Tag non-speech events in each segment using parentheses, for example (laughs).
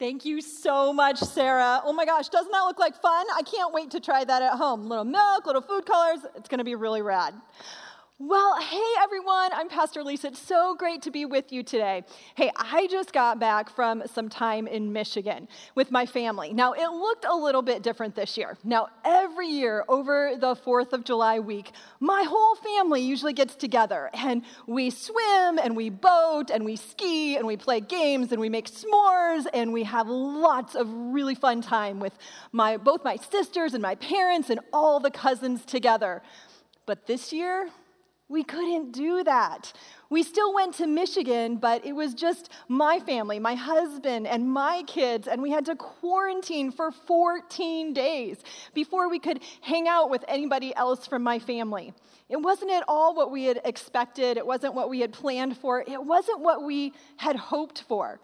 Thank you so much, Sarah. Oh my gosh, doesn't that look like fun? I can't wait to try that at home. Little milk, little food colors, it's gonna be really rad. Well, hey everyone, I'm Pastor Lisa. It's so great to be with you today. Hey, I just got back from some time in Michigan with my family. Now, it looked a little bit different this year. Now, every year over the 4th of July week, my whole family usually gets together and we swim and we boat and we ski and we play games and we make s'mores and we have lots of really fun time with my both my sisters and my parents and all the cousins together. But this year, we couldn't do that. We still went to Michigan, but it was just my family, my husband, and my kids, and we had to quarantine for 14 days before we could hang out with anybody else from my family. It wasn't at all what we had expected, it wasn't what we had planned for, it wasn't what we had hoped for.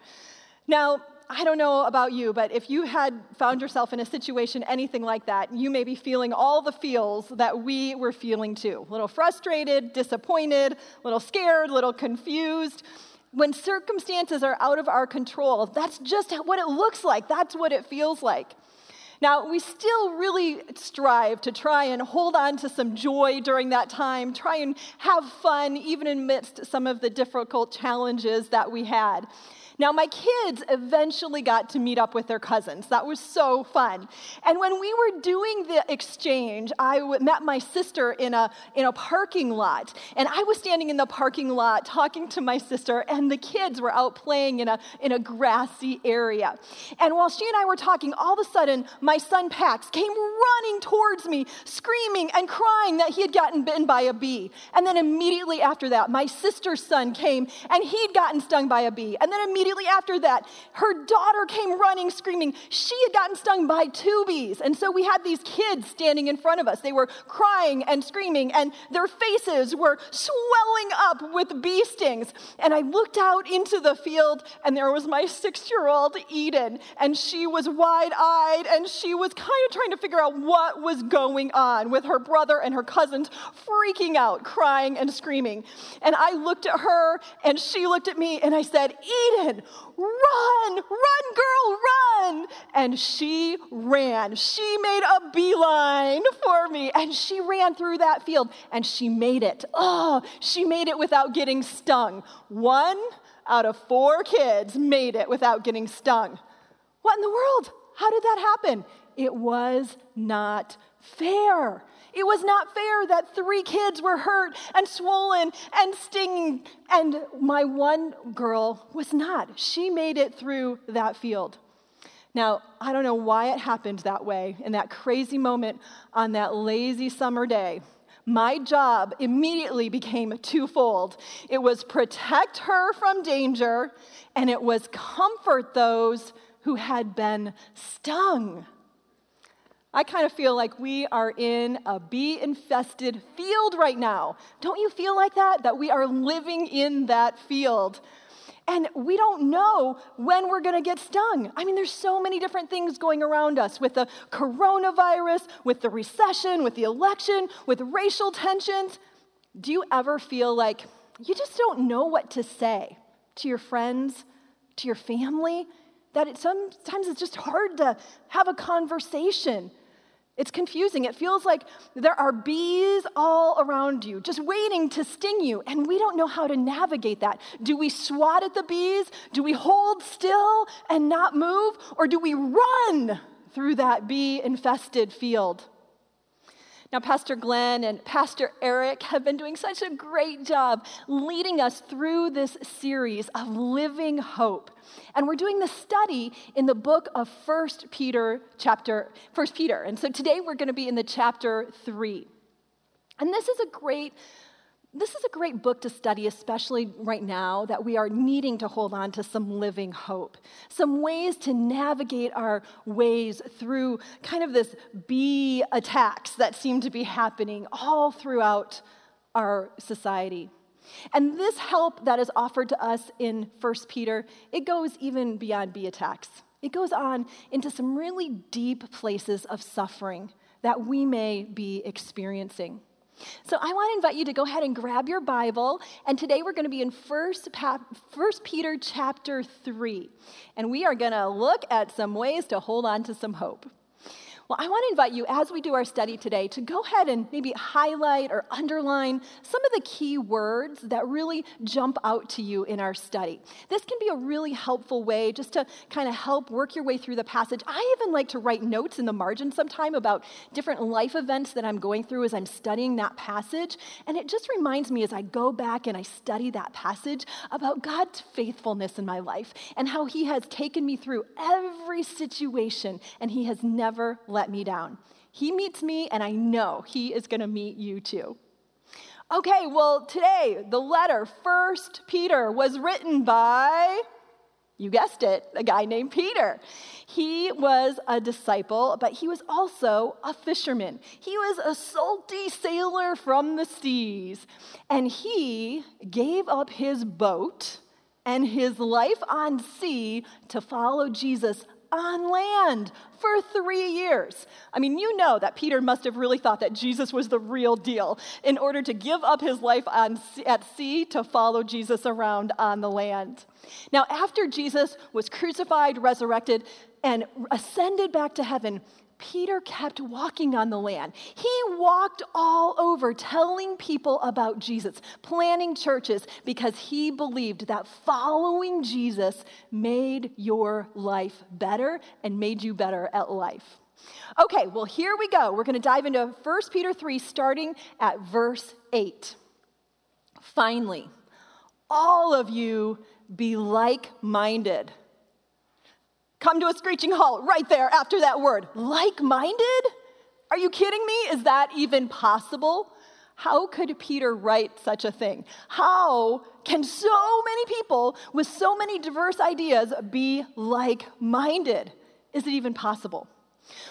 Now, I don't know about you, but if you had found yourself in a situation anything like that, you may be feeling all the feels that we were feeling too. A little frustrated, disappointed, a little scared, a little confused. When circumstances are out of our control, that's just what it looks like. That's what it feels like. Now, we still really strive to try and hold on to some joy during that time, try and have fun even amidst some of the difficult challenges that we had. Now, my kids eventually got to meet up with their cousins. That was so fun. And when we were doing the exchange, I met my sister in a, in a parking lot. And I was standing in the parking lot talking to my sister, and the kids were out playing in a, in a grassy area. And while she and I were talking, all of a sudden, my son Pax came running towards me, screaming and crying that he had gotten bitten by a bee. And then immediately after that, my sister's son came, and he'd gotten stung by a bee. And then immediately immediately after that, her daughter came running, screaming. She had gotten stung by two bees. And so we had these kids standing in front of us. They were crying and screaming, and their faces were swelling up with bee stings. And I looked out into the field, and there was my six year old Eden, and she was wide eyed, and she was kind of trying to figure out what was going on with her brother and her cousins freaking out, crying and screaming. And I looked at her, and she looked at me, and I said, Eden, Run, run, girl, run. And she ran. She made a beeline for me. And she ran through that field and she made it. Oh, she made it without getting stung. One out of four kids made it without getting stung. What in the world? How did that happen? It was not fair. It was not fair that three kids were hurt and swollen and stinging, and my one girl was not. She made it through that field. Now, I don't know why it happened that way in that crazy moment on that lazy summer day. My job immediately became twofold it was protect her from danger, and it was comfort those who had been stung. I kind of feel like we are in a bee infested field right now. Don't you feel like that? That we are living in that field. And we don't know when we're going to get stung. I mean, there's so many different things going around us with the coronavirus, with the recession, with the election, with racial tensions. Do you ever feel like you just don't know what to say to your friends, to your family? That it, sometimes it's just hard to have a conversation it's confusing. It feels like there are bees all around you, just waiting to sting you, and we don't know how to navigate that. Do we swat at the bees? Do we hold still and not move? Or do we run through that bee infested field? Now, Pastor Glenn and Pastor Eric have been doing such a great job leading us through this series of living hope. And we're doing the study in the book of First Peter chapter First Peter. And so today we're going to be in the chapter 3. And this is a great this is a great book to study, especially right now that we are needing to hold on to some living hope, some ways to navigate our ways through kind of this bee attacks that seem to be happening all throughout our society. And this help that is offered to us in 1 Peter, it goes even beyond bee attacks. It goes on into some really deep places of suffering that we may be experiencing. So I want to invite you to go ahead and grab your Bible. And today we're going to be in First, Peter chapter 3. And we are going to look at some ways to hold on to some hope. Well, I want to invite you as we do our study today to go ahead and maybe highlight or underline some of the key words that really jump out to you in our study. This can be a really helpful way just to kind of help work your way through the passage. I even like to write notes in the margin sometime about different life events that I'm going through as I'm studying that passage. And it just reminds me as I go back and I study that passage about God's faithfulness in my life and how He has taken me through every situation and He has never let let me down. He meets me, and I know He is going to meet you too. Okay, well, today, the letter, First Peter, was written by, you guessed it, a guy named Peter. He was a disciple, but he was also a fisherman. He was a salty sailor from the seas, and he gave up his boat and his life on sea to follow Jesus on land for three years. I mean, you know that Peter must have really thought that Jesus was the real deal in order to give up his life on, at sea to follow Jesus around on the land. Now, after Jesus was crucified, resurrected, and ascended back to heaven, Peter kept walking on the land. He walked all over telling people about Jesus, planning churches, because he believed that following Jesus made your life better and made you better at life. Okay, well, here we go. We're going to dive into 1 Peter 3, starting at verse 8. Finally, all of you be like minded come to a screeching halt right there after that word. Like minded? Are you kidding me? Is that even possible? How could Peter write such a thing? How can so many people with so many diverse ideas be like minded? Is it even possible?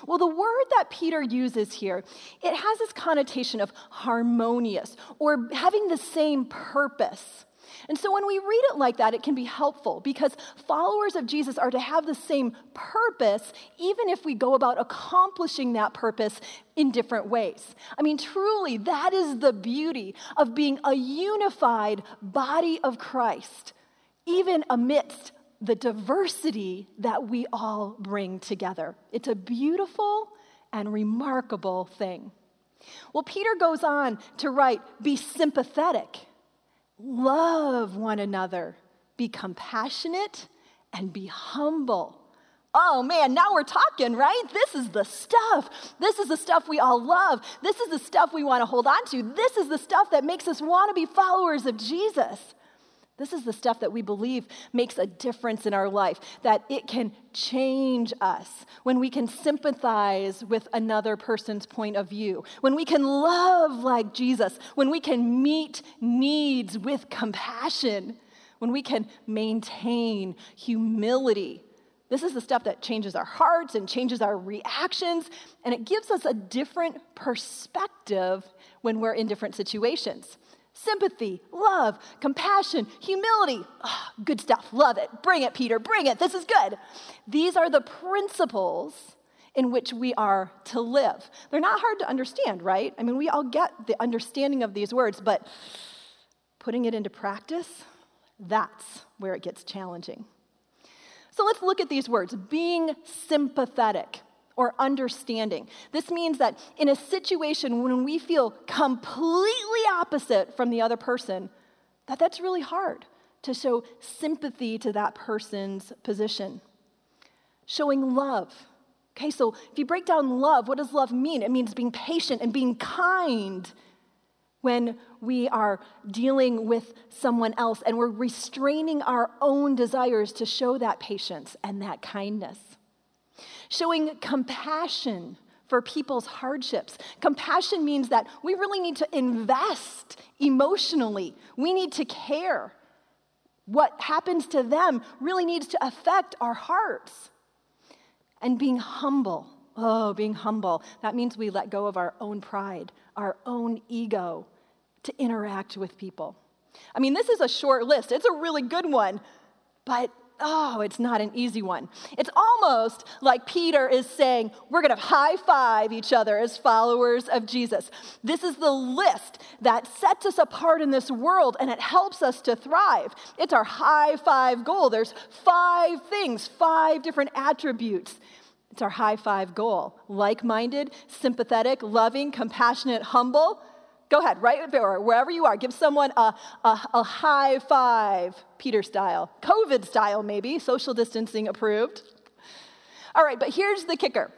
Well, the word that Peter uses here, it has this connotation of harmonious or having the same purpose. And so when we read it like that, it can be helpful because followers of Jesus are to have the same purpose, even if we go about accomplishing that purpose in different ways. I mean, truly, that is the beauty of being a unified body of Christ, even amidst the diversity that we all bring together. It's a beautiful and remarkable thing. Well, Peter goes on to write, be sympathetic Love one another, be compassionate, and be humble. Oh man, now we're talking, right? This is the stuff. This is the stuff we all love. This is the stuff we want to hold on to. This is the stuff that makes us want to be followers of Jesus. This is the stuff that we believe makes a difference in our life, that it can change us when we can sympathize with another person's point of view, when we can love like Jesus, when we can meet needs with compassion, when we can maintain humility. This is the stuff that changes our hearts and changes our reactions, and it gives us a different perspective when we're in different situations sympathy, love, compassion, humility. Oh, good stuff. Love it. Bring it, Peter. Bring it. This is good. These are the principles in which we are to live. They're not hard to understand, right? I mean, we all get the understanding of these words, but putting it into practice, that's where it gets challenging. So let's look at these words being sympathetic or understanding. This means that in a situation when we feel completely opposite from the other person, that that's really hard to show sympathy to that person's position. Showing love. Okay, so if you break down love, what does love mean? It means being patient and being kind when we are dealing with someone else and we're restraining our own desires to show that patience and that kindness showing compassion for people's hardships. Compassion means that we really need to invest emotionally, we need to care. What happens to them really needs to affect our hearts. And being humble. Oh, being humble. That means we let go of our own pride, our own ego to interact with people. I mean, this is a short list. It's a really good one, but oh, it's not an easy one. It's almost like Peter is saying, we're going to high five each other as followers of Jesus. This is the list that sets us apart in this world and it helps us to thrive. It's our high five goal. There's five things, five different attributes. It's our high five goal like minded, sympathetic, loving, compassionate, humble Go ahead, right there, wherever you are, give someone a, a, a high five, Peter style, COVID style, maybe, social distancing approved. All right, but here's the kicker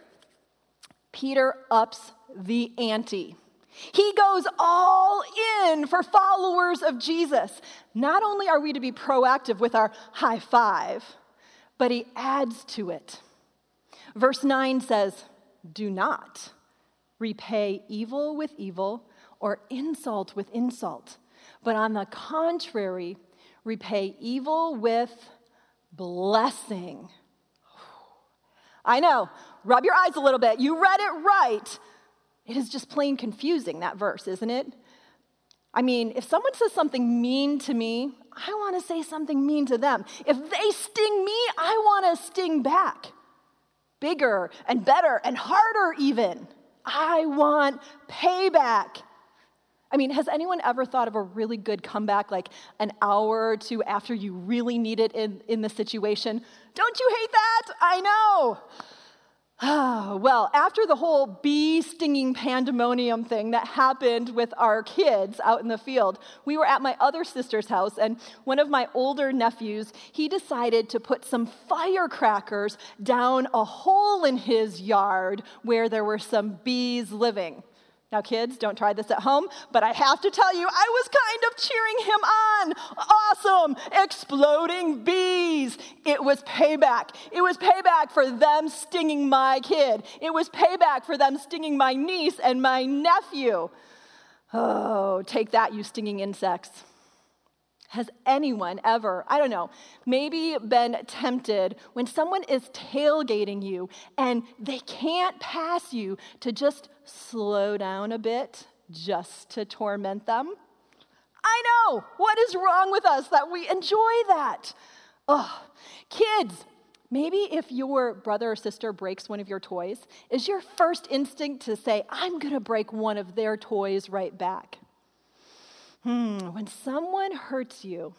Peter ups the ante. He goes all in for followers of Jesus. Not only are we to be proactive with our high five, but he adds to it. Verse 9 says, Do not repay evil with evil or insult with insult, but on the contrary, repay evil with blessing. I know, rub your eyes a little bit. You read it right. It is just plain confusing, that verse, isn't it? I mean, if someone says something mean to me, I want to say something mean to them. If they sting me, I want to sting back. Bigger and better and harder, even. I want payback. I mean, has anyone ever thought of a really good comeback like an hour or two after you really need it in, in the situation? Don't you hate that? I know. (sighs) well, after the whole bee stinging pandemonium thing that happened with our kids out in the field, we were at my other sister's house, and one of my older nephews, he decided to put some firecrackers down a hole in his yard where there were some bees living. Now, kids, don't try this at home, but I have to tell you, I was kind of cheering him on. Awesome, exploding bees. It was payback. It was payback for them stinging my kid. It was payback for them stinging my niece and my nephew. Oh, take that, you stinging insects. Has anyone ever, I don't know, maybe been tempted when someone is tailgating you and they can't pass you to just slow down a bit just to torment them? I know. What is wrong with us that we enjoy that? Oh, kids, maybe if your brother or sister breaks one of your toys, is your first instinct to say, I'm going to break one of their toys right back? Hmm, when someone hurts you,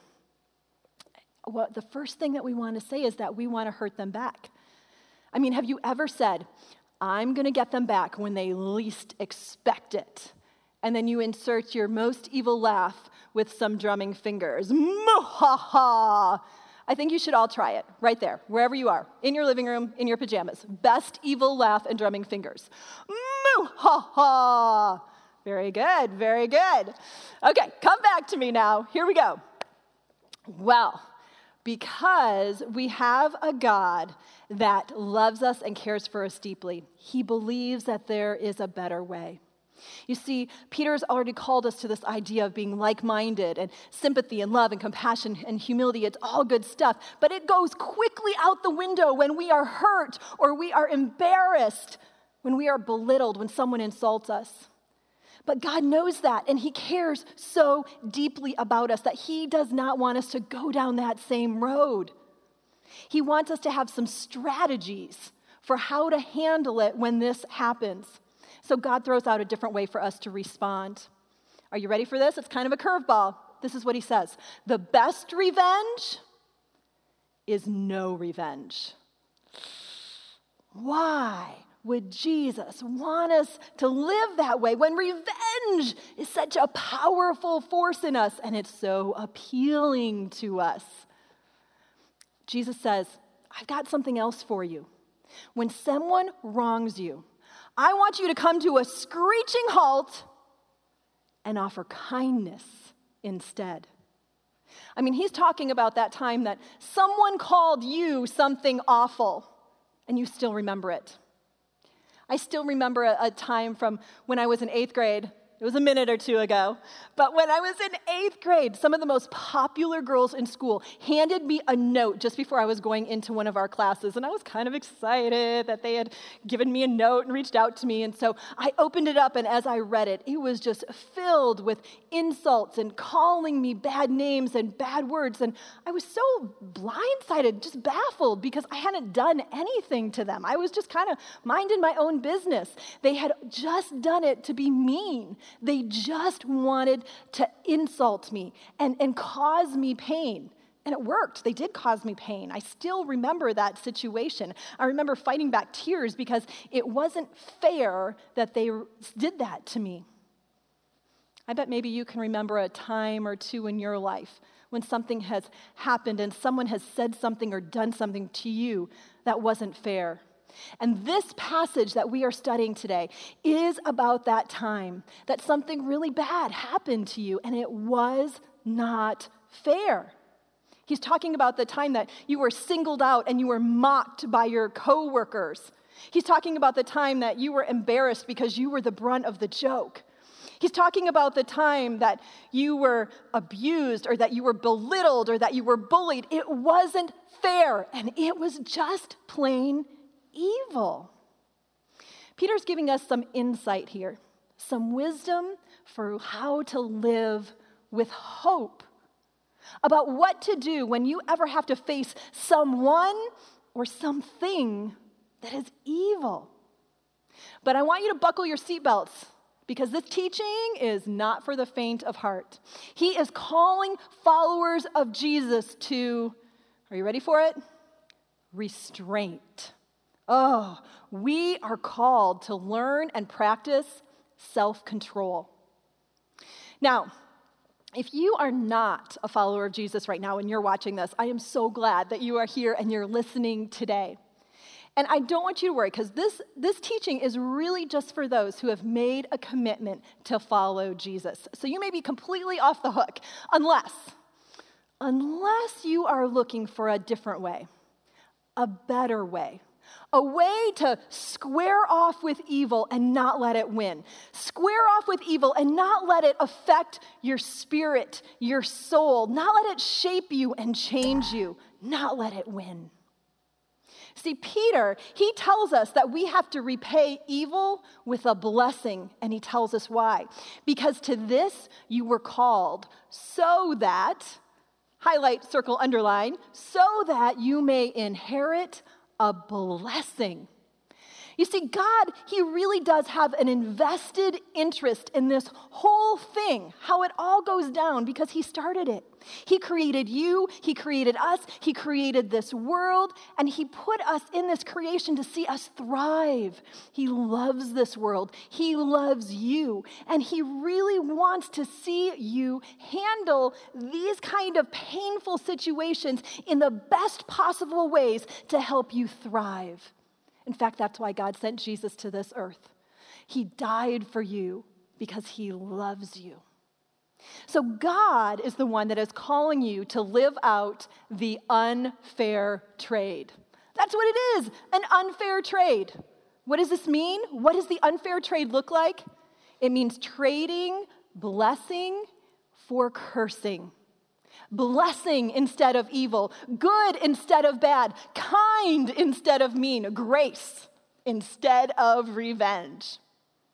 well, the first thing that we want to say is that we want to hurt them back. I mean, have you ever said, I'm going to get them back when they least expect it? And then you insert your most evil laugh with some drumming fingers. Ha ha! I think you should all try it right there, wherever you are, in your living room, in your pajamas. Best evil laugh and drumming fingers. Moo ha ha! Very good, very good. Okay, come back to me now. Here we go. Well, because we have a God that loves us and cares for us deeply, he believes that there is a better way. You see, Peter's already called us to this idea of being like minded and sympathy and love and compassion and humility. It's all good stuff, but it goes quickly out the window when we are hurt or we are embarrassed, when we are belittled, when someone insults us. But God knows that, and He cares so deeply about us that He does not want us to go down that same road. He wants us to have some strategies for how to handle it when this happens. So God throws out a different way for us to respond. Are you ready for this? It's kind of a curveball. This is what He says The best revenge is no revenge. Why? Would Jesus want us to live that way when revenge is such a powerful force in us and it's so appealing to us? Jesus says, I've got something else for you. When someone wrongs you, I want you to come to a screeching halt and offer kindness instead. I mean, he's talking about that time that someone called you something awful and you still remember it. I still remember a, a time from when I was in eighth grade. It was a minute or two ago. But when I was in eighth grade, some of the most popular girls in school handed me a note just before I was going into one of our classes. And I was kind of excited that they had given me a note and reached out to me. And so I opened it up, and as I read it, it was just filled with insults and calling me bad names and bad words. And I was so blindsided, just baffled, because I hadn't done anything to them. I was just kind of minding my own business. They had just done it to be mean. They just wanted to insult me and, and cause me pain. And it worked. They did cause me pain. I still remember that situation. I remember fighting back tears because it wasn't fair that they did that to me. I bet maybe you can remember a time or two in your life when something has happened and someone has said something or done something to you that wasn't fair. And this passage that we are studying today is about that time that something really bad happened to you and it was not fair. He's talking about the time that you were singled out and you were mocked by your coworkers. He's talking about the time that you were embarrassed because you were the brunt of the joke. He's talking about the time that you were abused or that you were belittled or that you were bullied. It wasn't fair and it was just plain evil. Peter's giving us some insight here, some wisdom for how to live with hope about what to do when you ever have to face someone or something that is evil. But I want you to buckle your seatbelts because this teaching is not for the faint of heart. He is calling followers of Jesus to, are you ready for it? Restraint. Oh, we are called to learn and practice self control. Now, if you are not a follower of Jesus right now and you're watching this, I am so glad that you are here and you're listening today. And I don't want you to worry because this, this teaching is really just for those who have made a commitment to follow Jesus. So you may be completely off the hook unless, unless you are looking for a different way, a better way a way to square off with evil and not let it win. Square off with evil and not let it affect your spirit, your soul, not let it shape you and change you, not let it win. See, Peter, he tells us that we have to repay evil with a blessing, and he tells us why. Because to this you were called, so that, highlight, circle, underline, so that you may inherit a blessing. You see, God, He really does have an invested interest in this whole thing, how it all goes down, because He started it. He created you, He created us, He created this world, and He put us in this creation to see us thrive. He loves this world, He loves you, and He really wants to see you handle these kind of painful situations in the best possible ways to help you thrive. In fact, that's why God sent Jesus to this earth. He died for you because he loves you. So, God is the one that is calling you to live out the unfair trade. That's what it is an unfair trade. What does this mean? What does the unfair trade look like? It means trading blessing for cursing blessing instead of evil, good instead of bad, kind instead of mean, grace instead of revenge.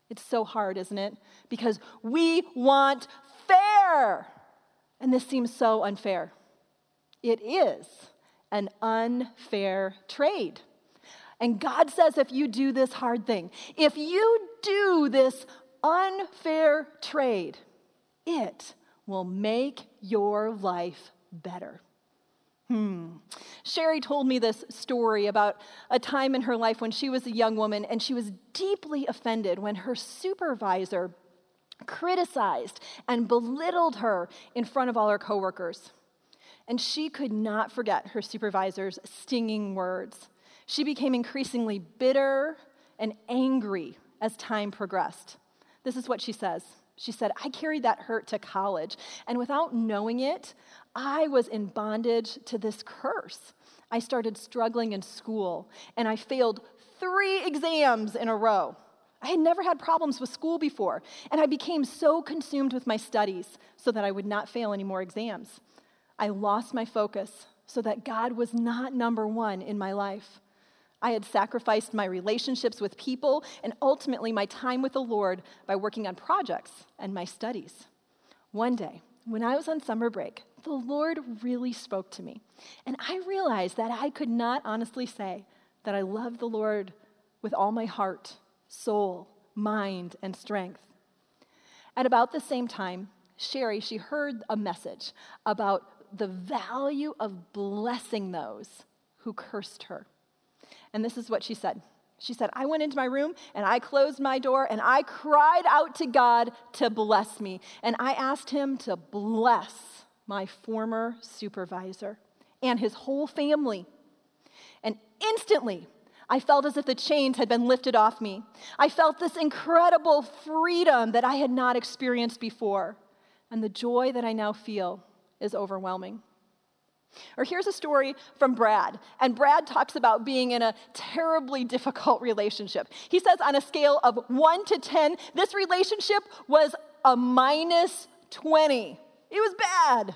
It's so hard, isn't it? Because we want fair. And this seems so unfair. It is an unfair trade. And God says if you do this hard thing, if you do this unfair trade, it will make your life better. Hmm. Sherry told me this story about a time in her life when she was a young woman and she was deeply offended when her supervisor criticized and belittled her in front of all her coworkers. And she could not forget her supervisor's stinging words. She became increasingly bitter and angry as time progressed. This is what she says she said, I carried that hurt to college, and without knowing it, I was in bondage to this curse. I started struggling in school, and I failed three exams in a row. I had never had problems with school before, and I became so consumed with my studies so that I would not fail any more exams. I lost my focus so that God was not number one in my life. I had sacrificed my relationships with people and ultimately my time with the Lord by working on projects and my studies. One day, when I was on summer break, the Lord really spoke to me. And I realized that I could not honestly say that I love the Lord with all my heart, soul, mind, and strength. At about the same time, Sherry, she heard a message about the value of blessing those who cursed her. And this is what she said. She said, I went into my room and I closed my door and I cried out to God to bless me. And I asked him to bless my former supervisor and his whole family. And instantly, I felt as if the chains had been lifted off me. I felt this incredible freedom that I had not experienced before. And the joy that I now feel is overwhelming. Or here's a story from Brad. And Brad talks about being in a terribly difficult relationship. He says on a scale of 1 to 10, this relationship was a minus 20. It was bad.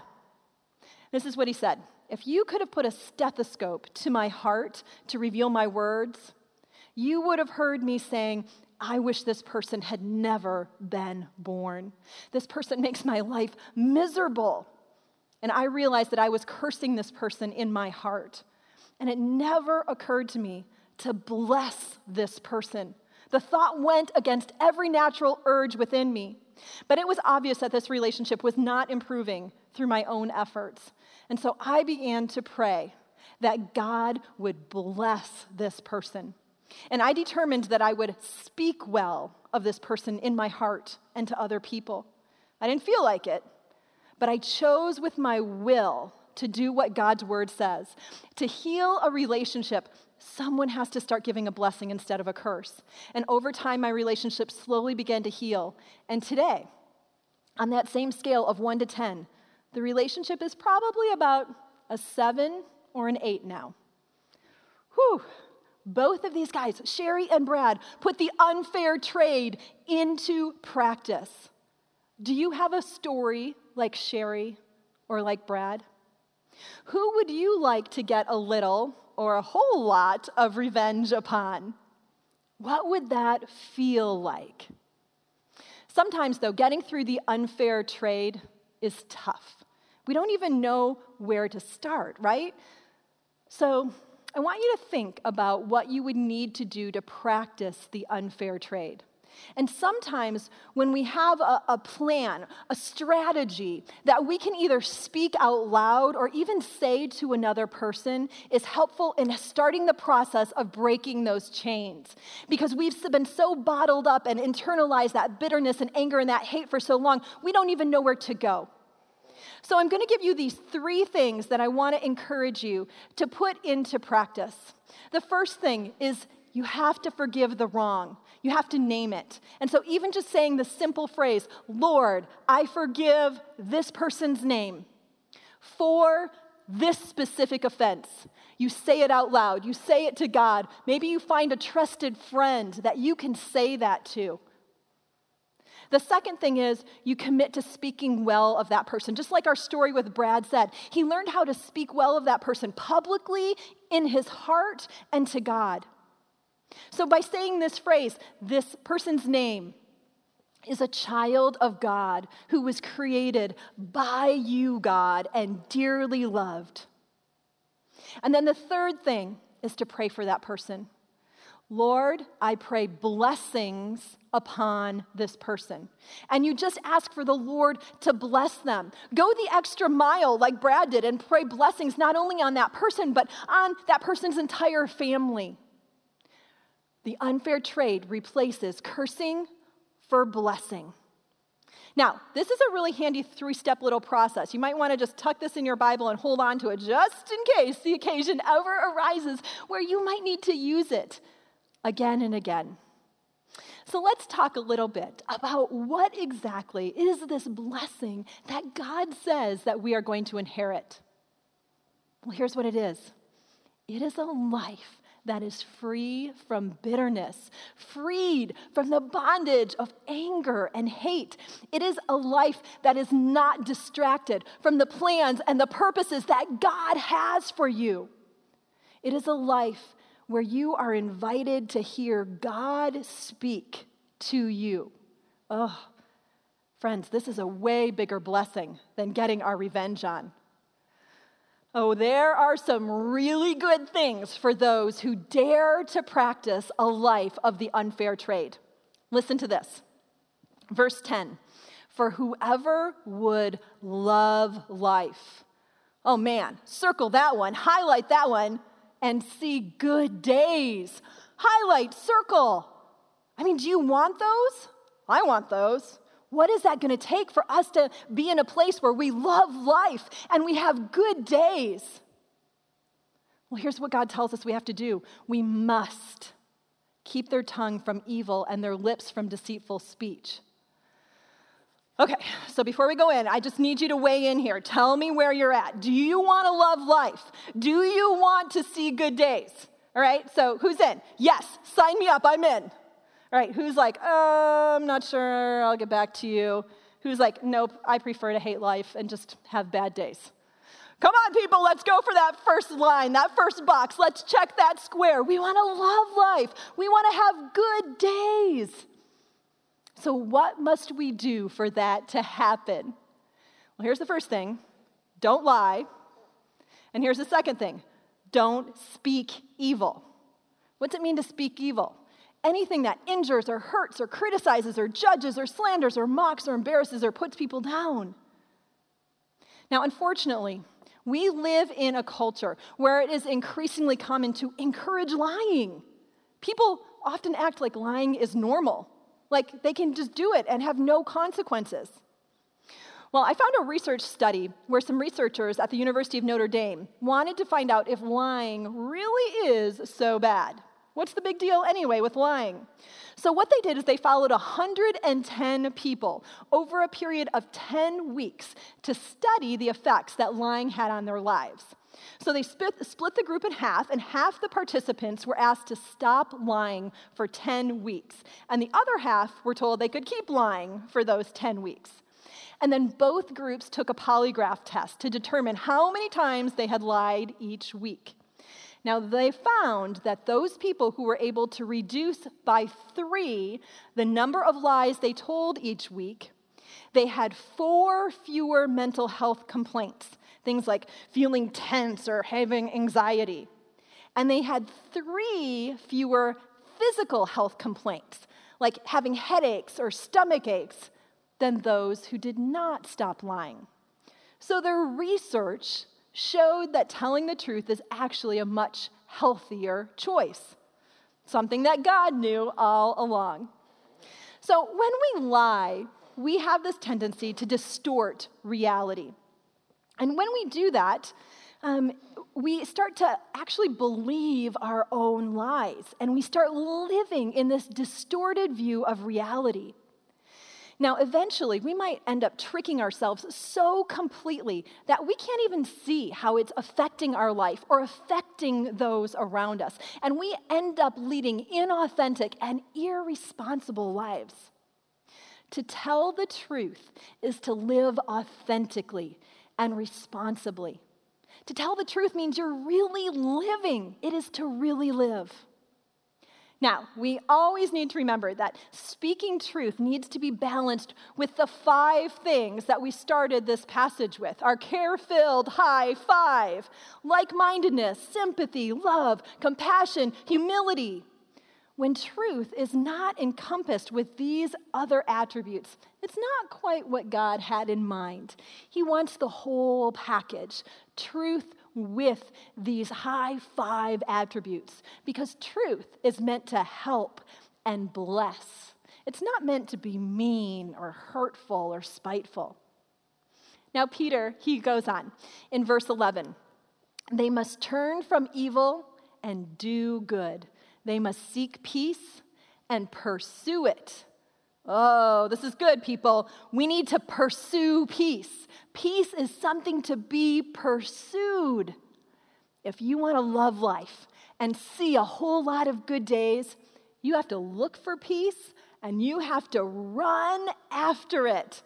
This is what he said If you could have put a stethoscope to my heart to reveal my words, you would have heard me saying, I wish this person had never been born. This person makes my life miserable. And I realized that I was cursing this person in my heart. And it never occurred to me to bless this person. The thought went against every natural urge within me. But it was obvious that this relationship was not improving through my own efforts. And so I began to pray that God would bless this person. And I determined that I would speak well of this person in my heart and to other people. I didn't feel like it, but I chose with my will to do what God's word says. To heal a relationship, someone has to start giving a blessing instead of a curse. And over time, my relationship slowly began to heal. And today, on that same scale of one to 10, the relationship is probably about a seven or an eight now. Whew. Both of these guys, Sherry and Brad, put the unfair trade into practice. Do you have a story like Sherry or like Brad? Who would you like to get a little or a whole lot of revenge upon? What would that feel like? Sometimes, though, getting through the unfair trade is tough. We don't even know where to start, right? So, I want you to think about what you would need to do to practice the unfair trade. And sometimes when we have a, a, plan, a strategy that we can either speak out loud or even say to another person is helpful in starting the process of breaking those chains. Because we've been so bottled up and internalized that bitterness and anger and that hate for so long, we don't even know where to go. So I'm going to give you these three things that I want to encourage you to put into practice. The first thing is you have to forgive the wrong. You have to name it. And so, even just saying the simple phrase, Lord, I forgive this person's name for this specific offense. You say it out loud. You say it to God. Maybe you find a trusted friend that you can say that to. The second thing is you commit to speaking well of that person. Just like our story with Brad said, he learned how to speak well of that person publicly, in his heart, and to God. So, by saying this phrase, this person's name is a child of God who was created by you, God, and dearly loved. And then the third thing is to pray for that person. Lord, I pray blessings upon this person. And you just ask for the Lord to bless them. Go the extra mile, like Brad did, and pray blessings not only on that person, but on that person's entire family. The unfair trade replaces cursing for blessing. Now, this is a really handy three step little process. You might want to just tuck this in your Bible and hold on to it just in case the occasion ever arises where you might need to use it again and again. So let's talk a little bit about what exactly is this blessing that God says that we are going to inherit. Well, here's what it is it is a life that is free from bitterness, freed from the bondage of anger and hate. It is a life that is not distracted from the plans and the purposes that God has for you. It is a life where you are invited to hear God speak to you. Oh, friends, this is a way bigger blessing than getting our revenge on. Oh, there are some really good things for those who dare to practice a life of the unfair trade. Listen to this. Verse 10 For whoever would love life. Oh man, circle that one, highlight that one, and see good days. Highlight, circle. I mean, do you want those? I want those. What is that going to take for us to be in a place where we love life and we have good days? Well, here's what God tells us we have to do we must keep their tongue from evil and their lips from deceitful speech. Okay, so before we go in, I just need you to weigh in here. Tell me where you're at. Do you want to love life? Do you want to see good days? All right, so who's in? Yes, sign me up, I'm in. All right, who's like, uh, I'm not sure, I'll get back to you? Who's like, nope, I prefer to hate life and just have bad days? Come on, people, let's go for that first line, that first box. Let's check that square. We want to love life, we want to have good days. So, what must we do for that to happen? Well, here's the first thing don't lie. And here's the second thing don't speak evil. What's it mean to speak evil? Anything that injures or hurts or criticizes or judges or slanders or mocks or embarrasses or puts people down. Now, unfortunately, we live in a culture where it is increasingly common to encourage lying. People often act like lying is normal, like they can just do it and have no consequences. Well, I found a research study where some researchers at the University of Notre Dame wanted to find out if lying really is so bad. What's the big deal anyway with lying? So, what they did is they followed 110 people over a period of 10 weeks to study the effects that lying had on their lives. So, they split, split the group in half, and half the participants were asked to stop lying for 10 weeks. And the other half were told they could keep lying for those 10 weeks. And then both groups took a polygraph test to determine how many times they had lied each week. Now, they found that those people who were able to reduce by three the number of lies they told each week, they had four fewer mental health complaints, things like feeling tense or having anxiety. And they had three fewer physical health complaints, like having headaches or stomach aches, than those who did not stop lying. So their research showed that telling the truth is actually a much healthier choice, something that God knew all along. So when we lie, we have this tendency to distort reality. And when we do that, um, we start to actually believe our own lies and we start living in this distorted view of reality. Now, eventually, we might end up tricking ourselves so completely that we can't even see how it's affecting our life or affecting those around us. And we end up leading inauthentic and irresponsible lives. To tell the truth is to live authentically and responsibly. To tell the truth means you're really living, it is to really live. Now, we always need to remember that speaking truth needs to be balanced with the five things that we started this passage with our care filled high five like mindedness, sympathy, love, compassion, humility. When truth is not encompassed with these other attributes, it's not quite what God had in mind. He wants the whole package truth with these high five attributes because truth is meant to help and bless. It's not meant to be mean or hurtful or spiteful. Now, Peter, he goes on in verse 11 they must turn from evil and do good, they must seek peace and pursue it. Oh, this is good, people. We need to pursue peace. Peace is something to be pursued. If you want to love life and see a whole lot of good days, you have to look for peace and you have to run after it.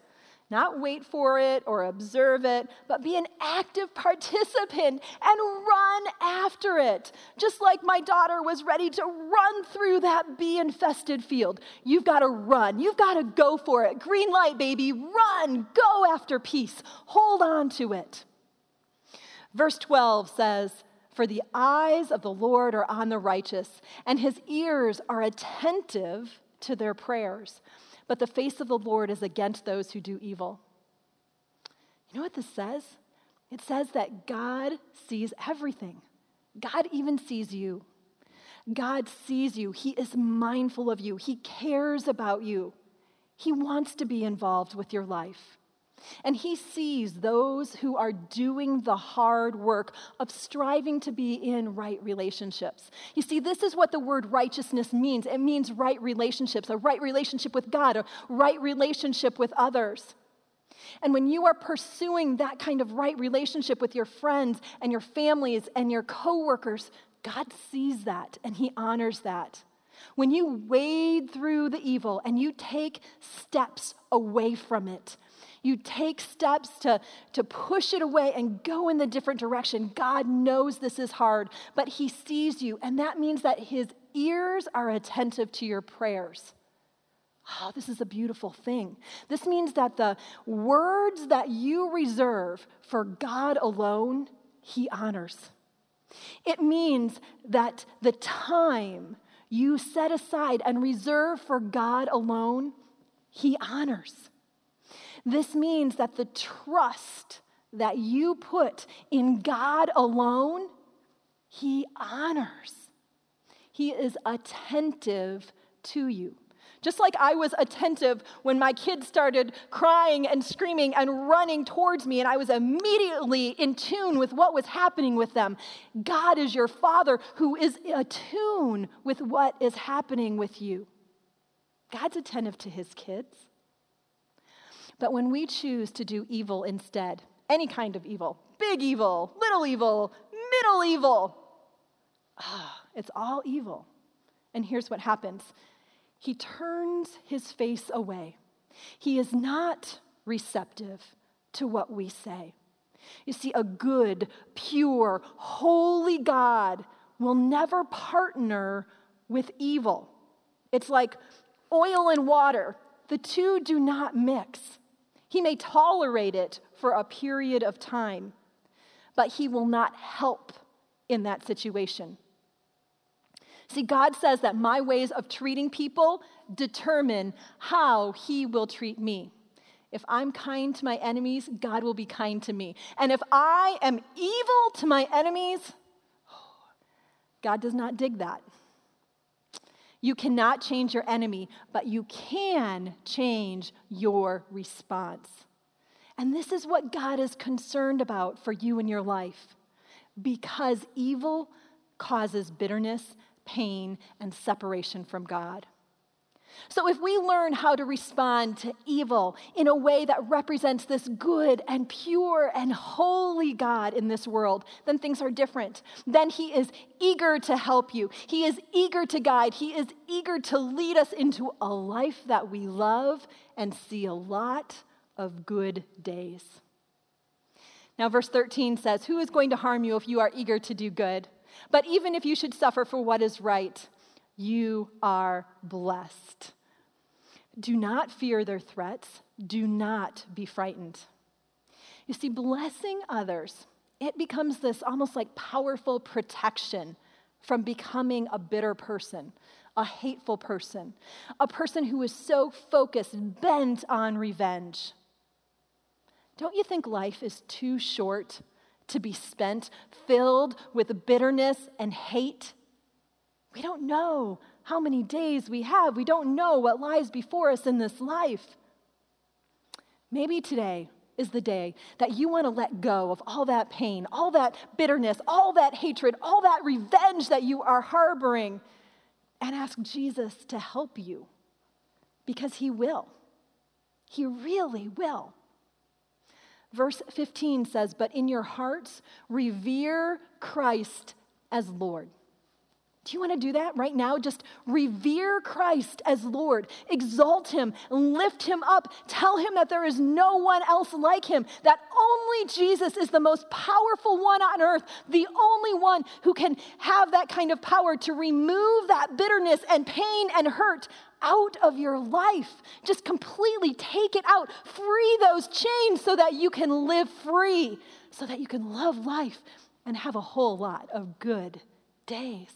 Not wait for it or observe it, but be an active (laughs) participant and run after it. Just like my daughter was ready to run through that bee infested field. You've got to run. You've got to go for it. Green light, baby. Run. Go after peace. Hold on to it. Verse 12 says, For the eyes of the Lord are on the righteous, and his ears are attentive to their prayers but the face of the Lord is against those who do evil. You know what this says? It says that God sees everything. God even sees you. God sees you. He is mindful of you. He cares about you. He wants to be involved with your life. And he sees those who are doing the hard work of striving to be in right relationships. You see, this is what the word righteousness means it means right relationships, a right relationship with God, a right relationship with others. And when you are pursuing that kind of right relationship with your friends and your families and your coworkers, God sees that and he honors that. When you wade through the evil and you take steps away from it, you take steps to, to push it away and go in the different direction. God knows this is hard, but He sees you, and that means that His ears are attentive to your prayers. Oh, this is a beautiful thing. This means that the words that you reserve for God alone, He honors. It means that the time you set aside and reserve for God alone, He honors. This means that the trust that you put in God alone, He honors. He is attentive to you. Just like I was attentive when my kids started crying and screaming and running towards me, and I was immediately in tune with what was happening with them. God is your Father who is attuned with what is happening with you. God's attentive to his kids. But when we choose to do evil instead, any kind of evil, big evil, little evil, middle evil, ah, it's all evil. And here's what happens He turns his face away. He is not receptive to what we say. You see, a good, pure, holy God will never partner with evil. It's like oil and water, the two do not mix. He may tolerate it for a period of time, but he will not help in that situation. See, God says that my ways of treating people determine how he will treat me. If I'm kind to my enemies, God will be kind to me. And if I am evil to my enemies, (sighs) God does not dig that. You cannot change your enemy, but you can change your response. And this is what God is concerned about for you in your life because evil causes bitterness, pain, and separation from God. So, if we learn how to respond to evil in a way that represents this good and pure and holy God in this world, then things are different. Then He is eager to help you, He is eager to guide, He is eager to lead us into a life that we love and see a lot of good days. Now, verse 13 says, Who is going to harm you if you are eager to do good? But even if you should suffer for what is right, you are blessed. Do not fear their threats. Do not be frightened. You see, blessing others, it becomes this almost like powerful protection from becoming a bitter person, a hateful person, a person who is so focused, and bent on revenge. Don't you think life is too short to be spent filled with bitterness and hate? We don't know how many days we have. We don't know what lies before us in this life. Maybe today is the day that you want to let go of all that pain, all that bitterness, all that hatred, all that revenge that you are harboring, and ask Jesus to help you because he will. He really will. Verse 15 says, But in your hearts, revere Christ as Lord. Do you want to do that right now? Just revere Christ as Lord, exalt him, lift him up, tell him that there is no one else like him, that only Jesus is the most powerful one on earth, the only one who can have that kind of power to remove that bitterness and pain and hurt out of your life. Just completely take it out, free those chains so that you can live free, so that you can love life and have a whole lot of good days.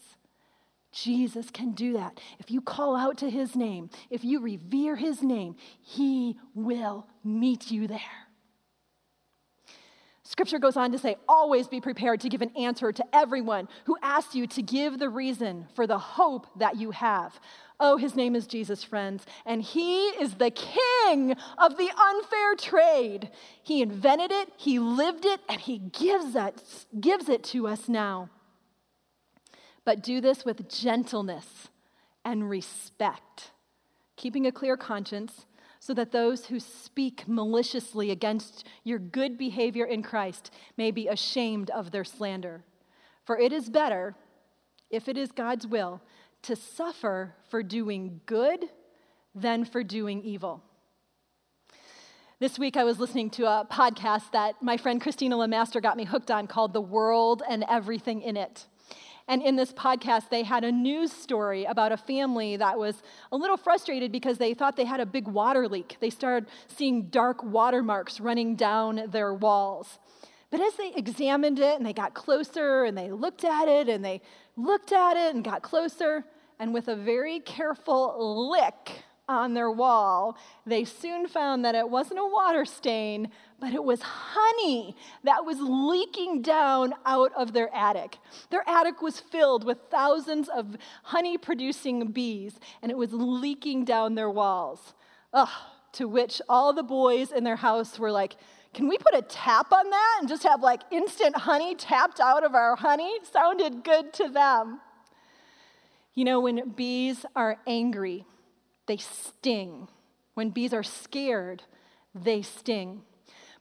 Jesus can do that. If you call out to his name, if you revere his name, he will meet you there. Scripture goes on to say, always be prepared to give an answer to everyone who asks you to give the reason for the hope that you have. Oh, his name is Jesus, friends, and he is the king of the unfair trade. He invented it, he lived it, and he gives, us, gives it to us now but do this with gentleness and respect, keeping a clear conscience so that those who speak maliciously against your good behavior in Christ may be ashamed of their slander. For it is better, if it is God's will, to suffer for doing good than for doing evil. This week, I was listening to a podcast that my friend Christina Lamaster got me hooked on called The World and Everything in It. And in this podcast, they had a news story about a family that was a little frustrated because they thought they had a big water leak. They started seeing dark watermarks running down their walls. But as they examined it and they got closer and they looked at it and they looked at it and got closer, and with a very careful lick, on their wall, they soon found that it wasn't a water stain, but it was honey that was leaking down out of their attic. Their attic was filled with thousands of honey producing bees, and it was leaking down their walls. Ugh, to which all the boys in their house were like, can we put a tap on that and just have like instant honey tapped out of our honey? Sounded good to them. You know, when bees are angry, they sting. When bees are scared, they sting.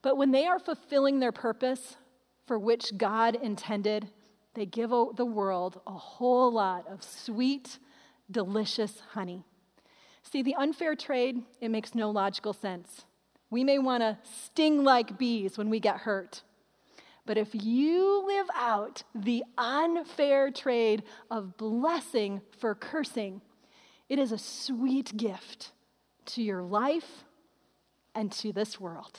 But when they are fulfilling their purpose for which God intended, they give the world a whole lot of sweet, delicious honey. See, the unfair trade, it makes no logical sense. We may want to sting like bees when we get hurt. But if you live out the unfair trade of blessing for cursing, it is a sweet gift to your life and to this world.